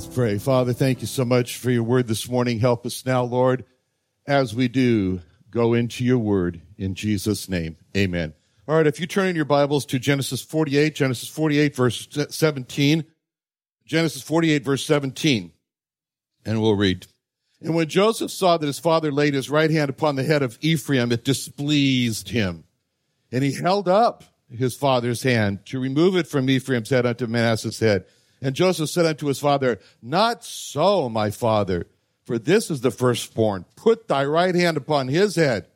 Let's pray. Father, thank you so much for your word this morning. Help us now, Lord, as we do go into your word in Jesus' name. Amen. All right, if you turn in your Bibles to Genesis 48, Genesis 48, verse 17, Genesis 48, verse 17, and we'll read. And when Joseph saw that his father laid his right hand upon the head of Ephraim, it displeased him. And he held up his father's hand to remove it from Ephraim's head unto Manasseh's head. And Joseph said unto his father, Not so, my father, for this is the firstborn. Put thy right hand upon his head.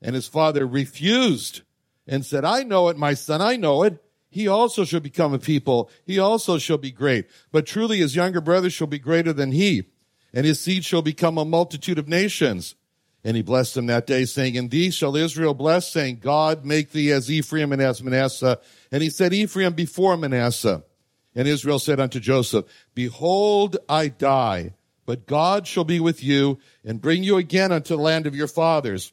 And his father refused and said, I know it, my son, I know it. He also shall become a people. He also shall be great. But truly his younger brother shall be greater than he, and his seed shall become a multitude of nations. And he blessed him that day, saying, In thee shall Israel bless, saying, God make thee as Ephraim and as Manasseh. And he said, Ephraim before Manasseh. And Israel said unto Joseph, Behold, I die, but God shall be with you and bring you again unto the land of your fathers.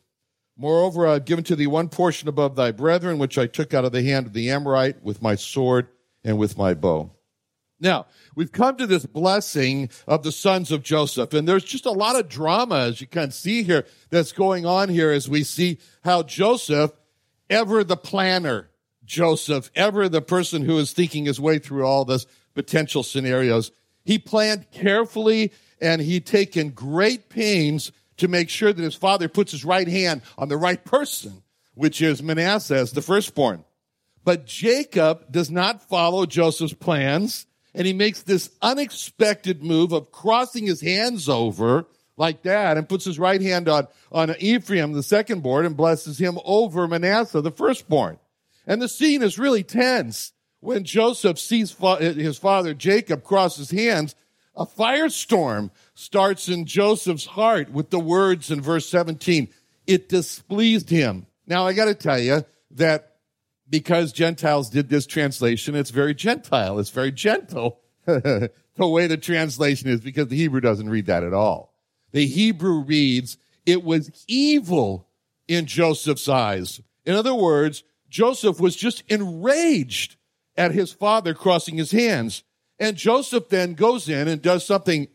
Moreover, I have given to thee one portion above thy brethren, which I took out of the hand of the Amorite with my sword and with my bow. Now, we've come to this blessing of the sons of Joseph, and there's just a lot of drama, as you can see here, that's going on here as we see how Joseph, ever the planner, Joseph, ever the person who is thinking his way through all this potential scenarios. He planned carefully and he'd taken great pains to make sure that his father puts his right hand on the right person, which is Manasseh as the firstborn. But Jacob does not follow Joseph's plans and he makes this unexpected move of crossing his hands over like that and puts his right hand on, on Ephraim, the second born, and blesses him over Manasseh, the firstborn. And the scene is really tense. When Joseph sees his father Jacob cross his hands, a firestorm starts in Joseph's heart with the words in verse 17, it displeased him. Now I got to tell you that because Gentiles did this translation, it's very Gentile. It's very gentle. the way the translation is because the Hebrew doesn't read that at all. The Hebrew reads, it was evil in Joseph's eyes. In other words, Joseph was just enraged at his father crossing his hands. And Joseph then goes in and does something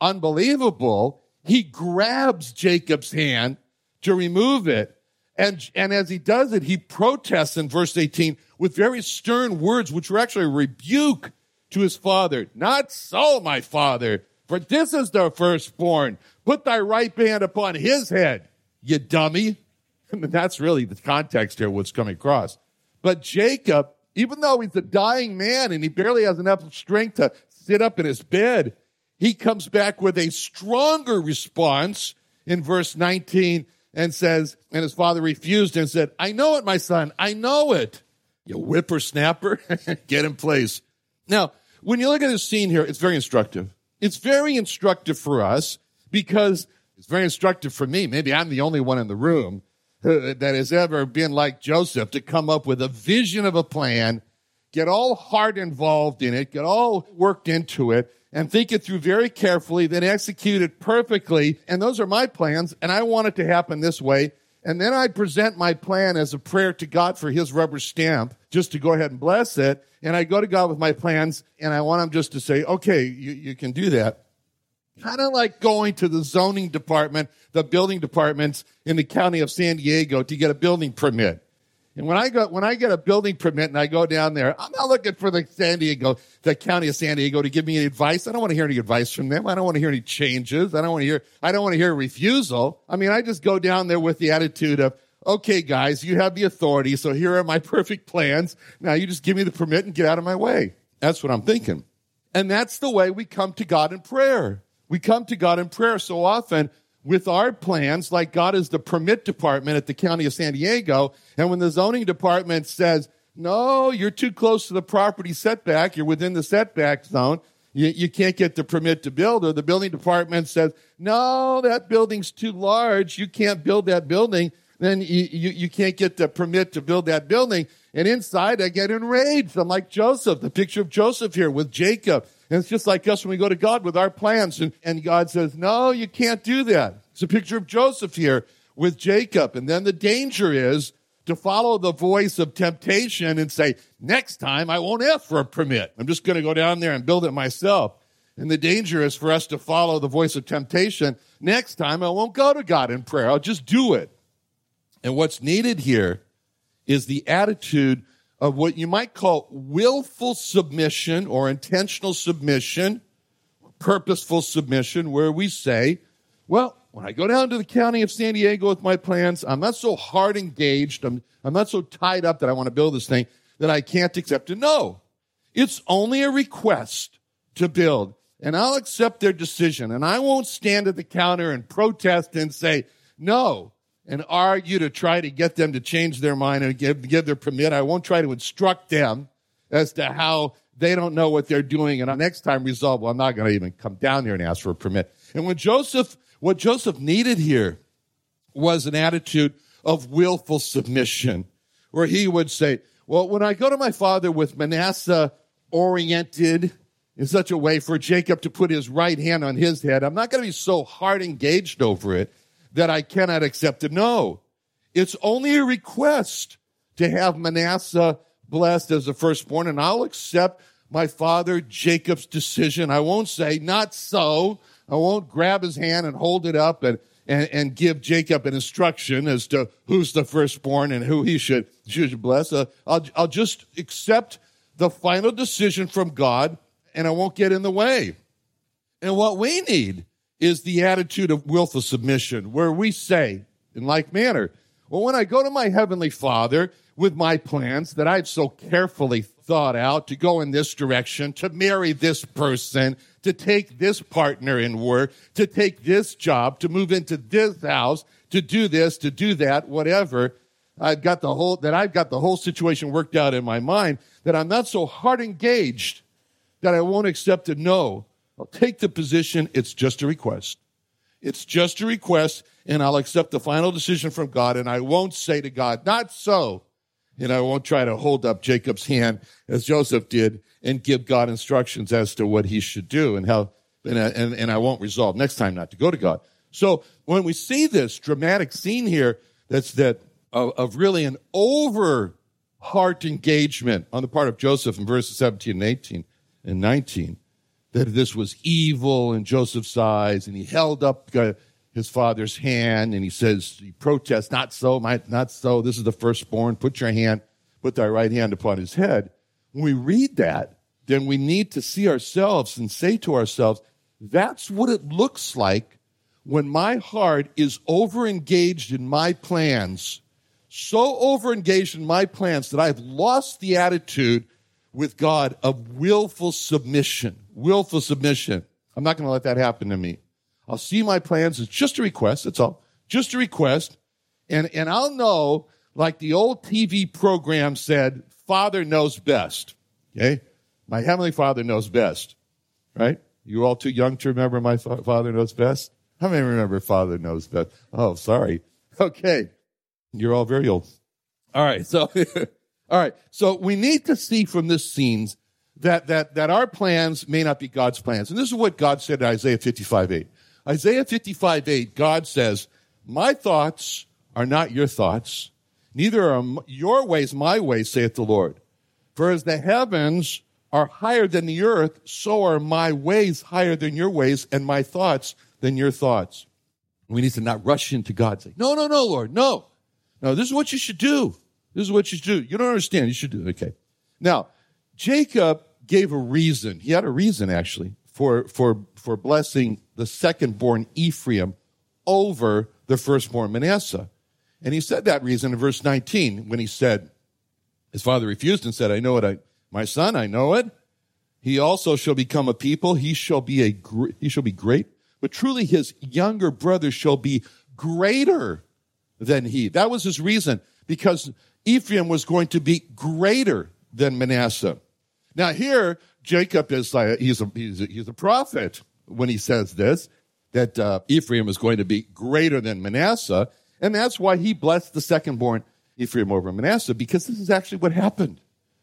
unbelievable. He grabs Jacob's hand to remove it. And, and as he does it, he protests in verse 18 with very stern words, which were actually a rebuke to his father. Not so, my father, for this is the firstborn. Put thy right hand upon his head, you dummy. I mean, that's really the context here, what's coming across. But Jacob, even though he's a dying man and he barely has enough strength to sit up in his bed, he comes back with a stronger response in verse 19 and says, and his father refused and said, I know it, my son. I know it. You whippersnapper, get in place. Now, when you look at this scene here, it's very instructive. It's very instructive for us because it's very instructive for me. Maybe I'm the only one in the room that has ever been like Joseph to come up with a vision of a plan, get all heart involved in it, get all worked into it, and think it through very carefully, then execute it perfectly. And those are my plans, and I want it to happen this way. And then I present my plan as a prayer to God for his rubber stamp, just to go ahead and bless it. And I go to God with my plans, and I want him just to say, okay, you, you can do that. Kind of like going to the zoning department, the building departments in the county of San Diego to get a building permit. And when I go, when I get a building permit and I go down there, I'm not looking for the San Diego, the county of San Diego to give me any advice. I don't want to hear any advice from them. I don't want to hear any changes. I don't want to hear, I don't want to hear a refusal. I mean, I just go down there with the attitude of, okay, guys, you have the authority. So here are my perfect plans. Now you just give me the permit and get out of my way. That's what I'm thinking. And that's the way we come to God in prayer. We come to God in prayer so often with our plans, like God is the permit department at the county of San Diego. And when the zoning department says, no, you're too close to the property setback, you're within the setback zone, you, you can't get the permit to build, or the building department says, no, that building's too large, you can't build that building, then you, you, you can't get the permit to build that building. And inside I get enraged. I'm like Joseph, the picture of Joseph here with Jacob. And it's just like us when we go to God with our plans and, and God says, no, you can't do that. It's a picture of Joseph here with Jacob. And then the danger is to follow the voice of temptation and say, next time I won't ask for a permit. I'm just going to go down there and build it myself. And the danger is for us to follow the voice of temptation. Next time I won't go to God in prayer. I'll just do it. And what's needed here is the attitude of what you might call willful submission or intentional submission, purposeful submission, where we say, well, when I go down to the county of San Diego with my plans, I'm not so hard engaged, I'm, I'm not so tied up that I want to build this thing that I can't accept it. No, it's only a request to build. And I'll accept their decision. And I won't stand at the counter and protest and say, no, and argue to try to get them to change their mind and give, give their permit. I won't try to instruct them as to how they don't know what they're doing. And next time resolve, well, I'm not going to even come down here and ask for a permit. And when Joseph, what Joseph needed here was an attitude of willful submission where he would say, well, when I go to my father with Manasseh oriented in such a way for Jacob to put his right hand on his head, I'm not going to be so hard engaged over it that I cannot accept it. No, it's only a request to have Manasseh blessed as the firstborn, and I'll accept my father Jacob's decision. I won't say, not so. I won't grab his hand and hold it up and, and, and give Jacob an instruction as to who's the firstborn and who he should, should bless. Uh, I'll, I'll just accept the final decision from God and I won't get in the way. And what we need is the attitude of willful submission, where we say, in like manner, well, when I go to my heavenly father with my plans that I've so carefully thought out to go in this direction, to marry this person, to take this partner in work, to take this job, to move into this house, to do this, to do that, whatever. I've got the whole, that I've got the whole situation worked out in my mind, that I'm not so hard engaged that I won't accept a no I'll take the position. It's just a request. It's just a request, and I'll accept the final decision from God, and I won't say to God, not so. And I won't try to hold up Jacob's hand as Joseph did and give God instructions as to what he should do and how, and, and, and I won't resolve next time not to go to God. So when we see this dramatic scene here, that's that of, of really an over heart engagement on the part of Joseph in verses 17 and 18 and 19, that this was evil in Joseph's eyes, and he held up uh, his father's hand and he says, he protests, not so, my, not so, this is the firstborn, put your hand, put thy right hand upon his head. When we read that, then we need to see ourselves and say to ourselves, that's what it looks like when my heart is overengaged in my plans, so overengaged in my plans that I've lost the attitude with God of willful submission. Willful submission. I'm not going to let that happen to me. I'll see my plans as just a request. That's all. Just a request. And, and I'll know, like the old TV program said, Father knows best. Okay? My Heavenly Father knows best. Right? You're all too young to remember my fa- Father knows best? How many remember Father knows best? Oh, sorry. Okay. You're all very old. All right. So All right. So we need to see from this scenes that, that, that our plans may not be God's plans. And this is what God said in Isaiah 55 8. Isaiah 55 8, God says, My thoughts are not your thoughts, neither are your ways my ways, saith the Lord. For as the heavens are higher than the earth, so are my ways higher than your ways, and my thoughts than your thoughts. We need to not rush into God and say, No, no, no, Lord, no. No, this is what you should do. This is what you should do. You don't understand. You should do it. Okay. Now, Jacob gave a reason. He had a reason actually for, for, for blessing the second born Ephraim over the firstborn Manasseh. And he said that reason in verse 19 when he said, his father refused and said, I know it. I, my son, I know it. He also shall become a people. He shall be a, he shall be great, but truly his younger brother shall be greater than he. That was his reason because Ephraim was going to be greater than Manasseh. Now here, Jacob is like, he's a, he's a, he's a prophet when he says this, that uh, Ephraim is going to be greater than Manasseh. And that's why he blessed the second born Ephraim over Manasseh, because this is actually what happened.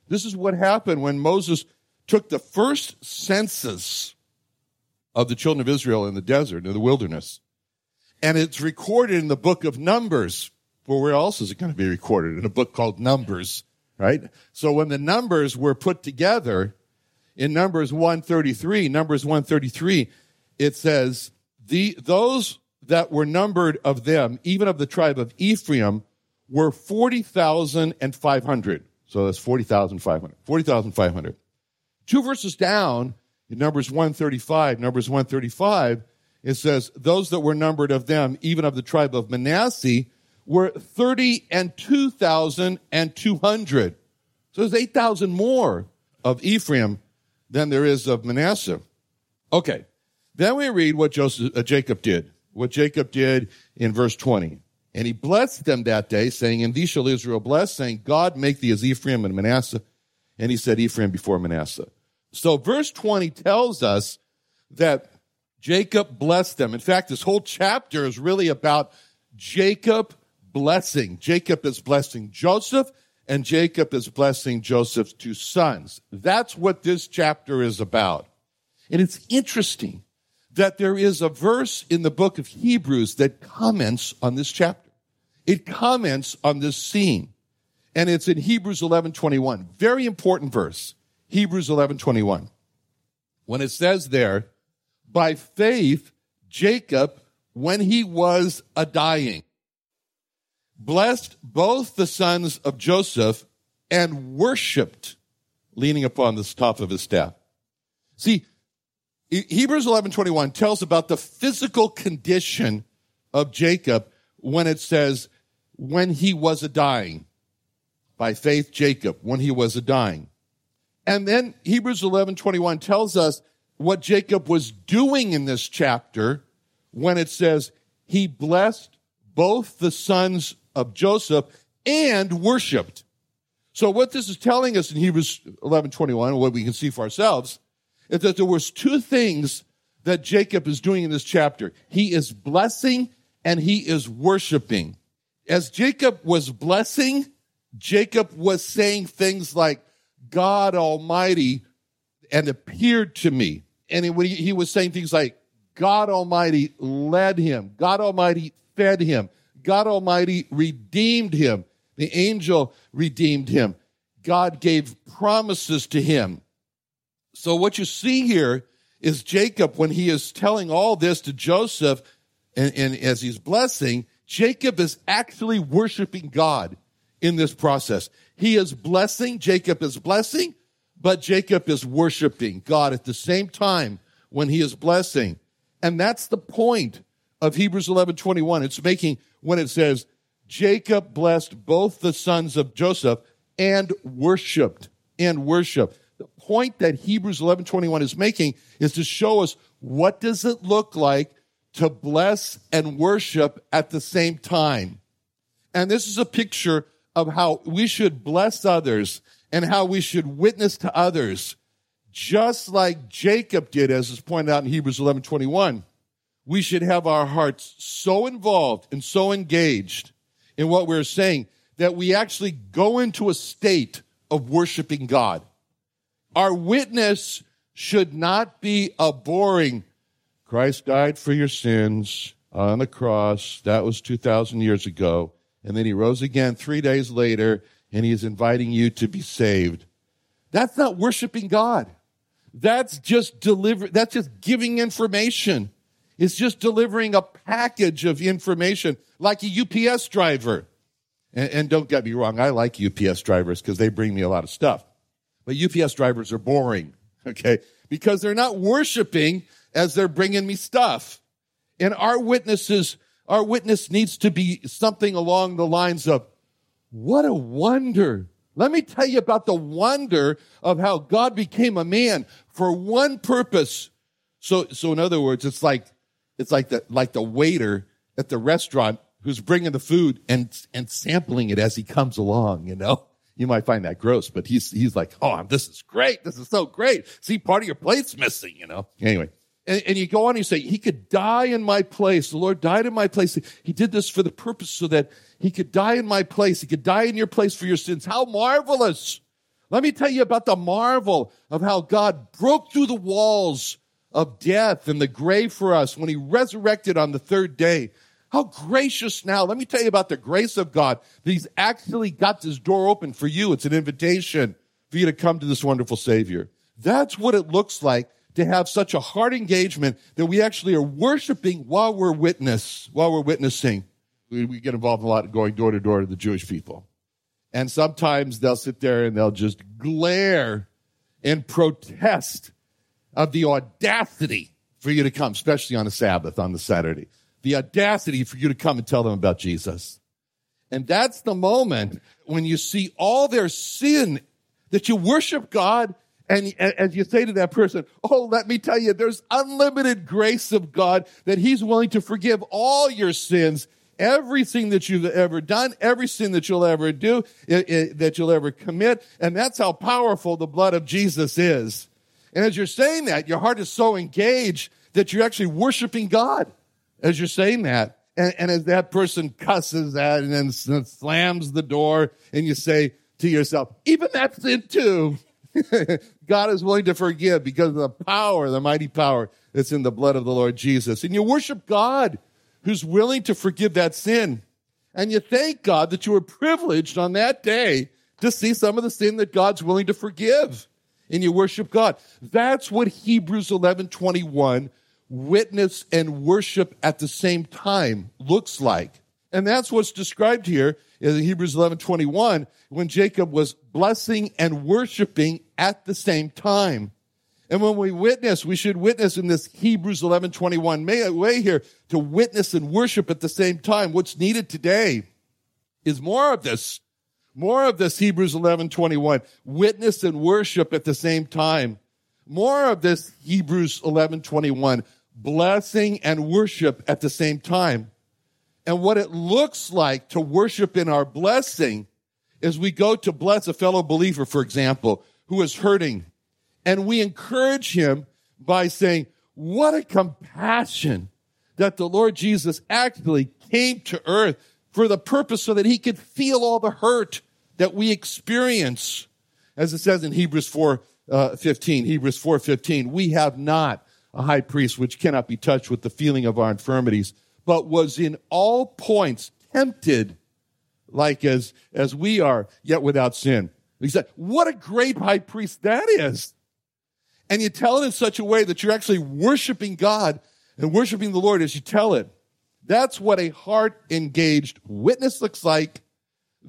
This is what happened when Moses took the first census of the children of Israel in the desert, in the wilderness. And it's recorded in the book of Numbers. Well, where else is it going to be recorded? In a book called Numbers, right? So when the numbers were put together in Numbers 133, Numbers 133, it says, the, those that were numbered of them, even of the tribe of Ephraim, were 40,500. So that's 40,500. 40,500. Two verses down, in Numbers 135, Numbers 135, it says, those that were numbered of them, even of the tribe of Manasseh, were 30 and 2,200. So there's 8,000 more of Ephraim than there is of Manasseh. Okay. Then we read what Joseph, uh, Jacob did. What Jacob did in verse 20. And he blessed them that day, saying, And thee shall Israel bless, saying, God make thee as Ephraim and Manasseh. And he said Ephraim before Manasseh. So verse 20 tells us that Jacob blessed them. In fact, this whole chapter is really about Jacob blessing. Jacob is blessing Joseph, and Jacob is blessing Joseph's two sons. That's what this chapter is about. And it's interesting that there is a verse in the book of Hebrews that comments on this chapter. It comments on this scene. And it's in Hebrews 11:21. Very important verse. Hebrews 11:21. When it says there, by faith Jacob when he was a dying blessed both the sons of Joseph and worshiped leaning upon the top of his staff. See, Hebrews 11:21 tells about the physical condition of Jacob when it says when he was a dying. By faith Jacob when he was a dying. And then Hebrews 11:21 tells us what Jacob was doing in this chapter when it says he blessed both the sons of Joseph and worshiped. So what this is telling us in Hebrews 11:21, what we can see for ourselves, is that there was two things that Jacob is doing in this chapter. He is blessing and he is worshiping. As Jacob was blessing, Jacob was saying things like, God Almighty and appeared to me. And he was saying things like, God Almighty led him. God Almighty fed him. God Almighty redeemed him. The angel redeemed him. God gave promises to him. So what you see here is Jacob, when he is telling all this to Joseph and, and as he's blessing, Jacob is actually worshiping God in this process. He is blessing, Jacob is blessing, but Jacob is worshiping God at the same time when he is blessing. And that's the point of Hebrews 11, 21. It's making when it says, Jacob blessed both the sons of Joseph and worshiped and worshiped. The point that Hebrews 11, 21 is making is to show us what does it look like to bless and worship at the same time. And this is a picture of how we should bless others and how we should witness to others, just like Jacob did, as is pointed out in Hebrews 11, 21 we should have our hearts so involved and so engaged in what we're saying that we actually go into a state of worshiping God. Our witness should not be a boring, Christ died for your sins on the cross. That was 2,000 years ago. And then he rose again three days later and he is inviting you to be saved. That's not worshiping God. That's just deliver, that's just giving information. It's just delivering a package of information like a UPS driver. And, and don't get me wrong, I like UPS drivers because they bring me a lot of stuff. But UPS drivers are boring, okay? Because they're not worshiping as they're bringing me stuff. And our witnesses, our witness needs to be something along the lines of, what a wonder. Let me tell you about the wonder of how God became a man for one purpose. So, so in other words, it's like, it's like the, like the waiter at the restaurant who's bringing the food and, and sampling it as he comes along, you know? You might find that gross, but he's, he's like, oh, this is great. This is so great. See, part of your plate's missing, you know? Anyway. And, and you go on and you say, he could die in my place. The Lord died in my place. He did this for the purpose so that he could die in my place. He could die in your place for your sins. How marvelous. Let me tell you about the marvel of how God broke through the walls of death and the grave for us when he resurrected on the third day. How gracious now. Let me tell you about the grace of God that he's actually got this door open for you. It's an invitation for you to come to this wonderful Savior. That's what it looks like to have such a heart engagement that we actually are worshiping while we're witness, while we're witnessing. We, we get involved a lot going door to door to the Jewish people. And sometimes they'll sit there and they'll just glare and protest of the audacity for you to come, especially on a Sabbath, on the Saturday. The audacity for you to come and tell them about Jesus. And that's the moment when you see all their sin that you worship God and as you say to that person, Oh, let me tell you, there's unlimited grace of God that He's willing to forgive all your sins, everything that you've ever done, every sin that you'll ever do, that you'll ever commit. And that's how powerful the blood of Jesus is. And as you're saying that, your heart is so engaged that you're actually worshiping God as you're saying that. And, and as that person cusses that and then slams the door and you say to yourself, even that's sin too. God is willing to forgive because of the power, the mighty power that's in the blood of the Lord Jesus. And you worship God who's willing to forgive that sin. And you thank God that you were privileged on that day to see some of the sin that God's willing to forgive. And you worship God. That's what Hebrews 11 21 witness and worship at the same time looks like. And that's what's described here in Hebrews 11 21 when Jacob was blessing and worshiping at the same time. And when we witness, we should witness in this Hebrews 11 21 way here to witness and worship at the same time. What's needed today is more of this. More of this Hebrews 11 21. Witness and worship at the same time. More of this Hebrews 11 21. Blessing and worship at the same time. And what it looks like to worship in our blessing is we go to bless a fellow believer, for example, who is hurting. And we encourage him by saying, what a compassion that the Lord Jesus actually came to earth for the purpose so that he could feel all the hurt that we experience. As it says in Hebrews 4, uh, 15, Hebrews 4, 15, we have not a high priest which cannot be touched with the feeling of our infirmities, but was in all points tempted like as, as we are, yet without sin. He said, what a great high priest that is. And you tell it in such a way that you're actually worshiping God and worshiping the Lord as you tell it. That's what a heart engaged witness looks like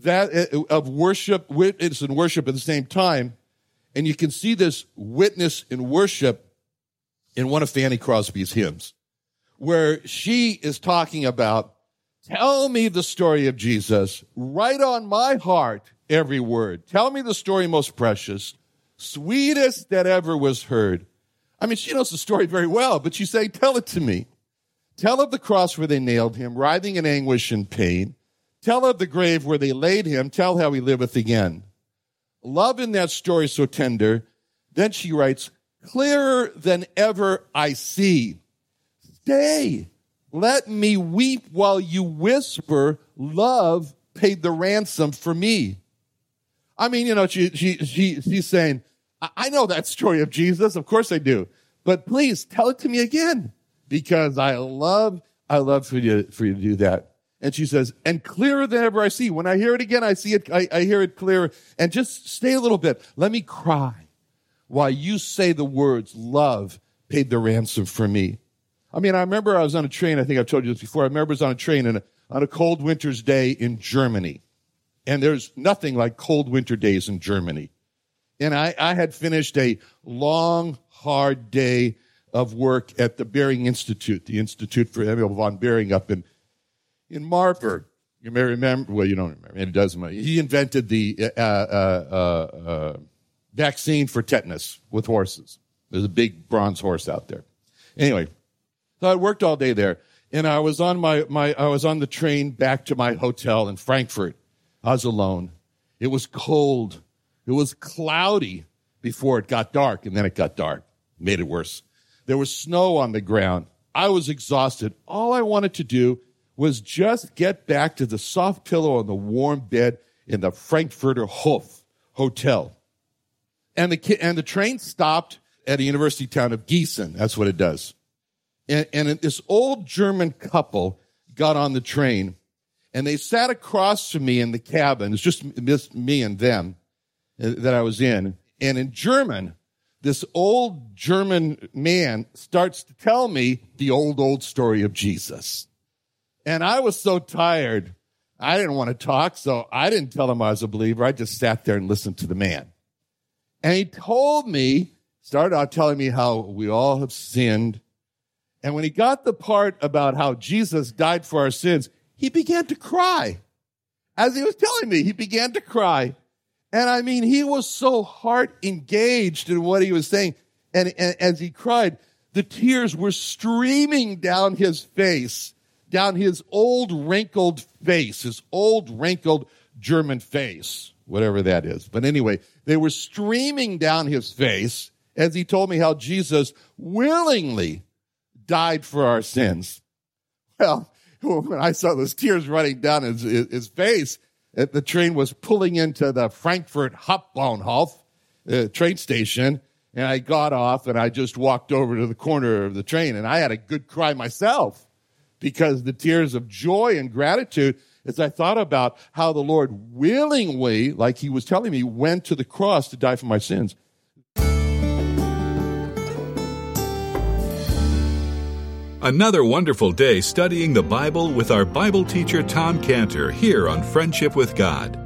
that uh, of worship, witness and worship at the same time. And you can see this witness and worship in one of Fanny Crosby's hymns where she is talking about, tell me the story of Jesus, write on my heart every word. Tell me the story most precious, sweetest that ever was heard. I mean, she knows the story very well, but she's saying, tell it to me. Tell of the cross where they nailed him, writhing in anguish and pain. Tell of the grave where they laid him. Tell how he liveth again. Love in that story so tender. Then she writes, clearer than ever I see Stay. Let me weep while you whisper, love paid the ransom for me. I mean, you know, she, she, she, she's saying, I know that story of Jesus. Of course I do. But please tell it to me again because I love, I love for you, for you to do that. And she says, and clearer than ever I see. When I hear it again, I see it, I, I hear it clearer. And just stay a little bit. Let me cry while you say the words, love paid the ransom for me. I mean, I remember I was on a train. I think I've told you this before. I remember I was on a train and on a cold winter's day in Germany. And there's nothing like cold winter days in Germany. And I, I had finished a long, hard day of work at the Behring Institute, the Institute for Emil von Behring up in, in Marburg. You may remember, well, you don't remember, it doesn't matter. He invented the uh, uh, uh, uh, vaccine for tetanus with horses. There's a big bronze horse out there. Anyway, so I worked all day there, and I was on my, my I was on the train back to my hotel in Frankfurt. I was alone. It was cold. It was cloudy before it got dark, and then it got dark. Made it worse. There was snow on the ground. I was exhausted. All I wanted to do was just get back to the soft pillow on the warm bed in the Frankfurter Hof Hotel. And the, and the train stopped at a university town of Gießen. That's what it does. And, and this old German couple got on the train and they sat across from me in the cabin. It's just me and them uh, that I was in. And in German, this old German man starts to tell me the old, old story of Jesus. And I was so tired. I didn't want to talk, so I didn't tell him I was a believer. I just sat there and listened to the man. And he told me, started out telling me how we all have sinned. And when he got the part about how Jesus died for our sins, he began to cry. As he was telling me, he began to cry. And I mean, he was so heart engaged in what he was saying. And, and as he cried, the tears were streaming down his face down his old wrinkled face, his old wrinkled German face, whatever that is. But anyway, they were streaming down his face as he told me how Jesus willingly died for our sins. Well, when I saw those tears running down his, his face, the train was pulling into the Frankfurt Hauptbahnhof uh, train station, and I got off and I just walked over to the corner of the train, and I had a good cry myself because the tears of joy and gratitude as I thought about how the Lord willingly, like he was telling me, went to the cross to die for my sins. Another wonderful day studying the Bible with our Bible teacher Tom Cantor here on Friendship with God.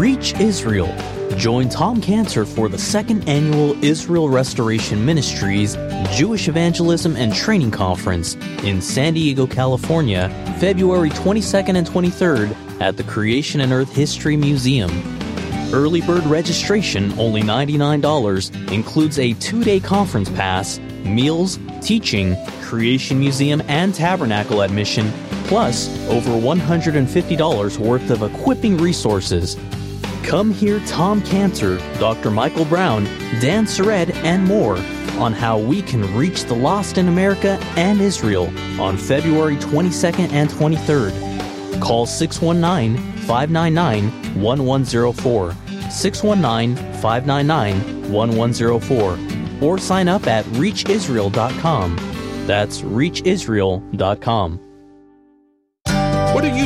Reach Israel. Join Tom Cantor for the second annual Israel Restoration Ministries Jewish Evangelism and Training Conference in San Diego, California, February 22nd and 23rd at the Creation and Earth History Museum. Early bird registration, only $99, includes a two day conference pass, meals, teaching, Creation Museum, and Tabernacle admission, plus over $150 worth of equipping resources. Come hear Tom Cantor, Dr. Michael Brown, Dan Sered, and more on how we can reach the lost in America and Israel on February 22nd and 23rd. Call 619 599 1104, 619 599 1104, or sign up at reachisrael.com. That's reachisrael.com.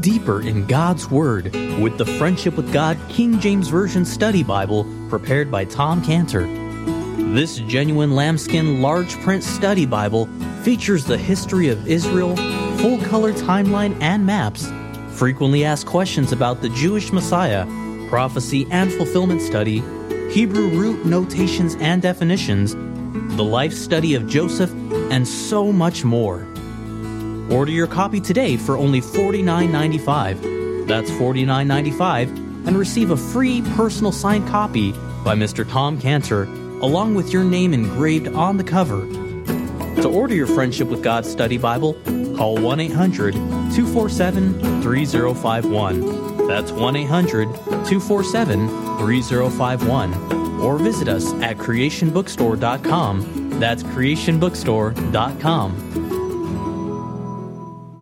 deeper in God's Word with the Friendship with God King James Version Study Bible prepared by Tom Cantor. This genuine lambskin large print study Bible features the history of Israel, full color timeline and maps, frequently asked questions about the Jewish Messiah, prophecy and fulfillment study, Hebrew root notations and definitions, the life study of Joseph, and so much more. Order your copy today for only $49.95. That's $49.95 and receive a free personal signed copy by Mr. Tom Cantor, along with your name engraved on the cover. To order your Friendship with God study Bible, call 1 800 247 3051. That's 1 800 247 3051. Or visit us at creationbookstore.com. That's creationbookstore.com.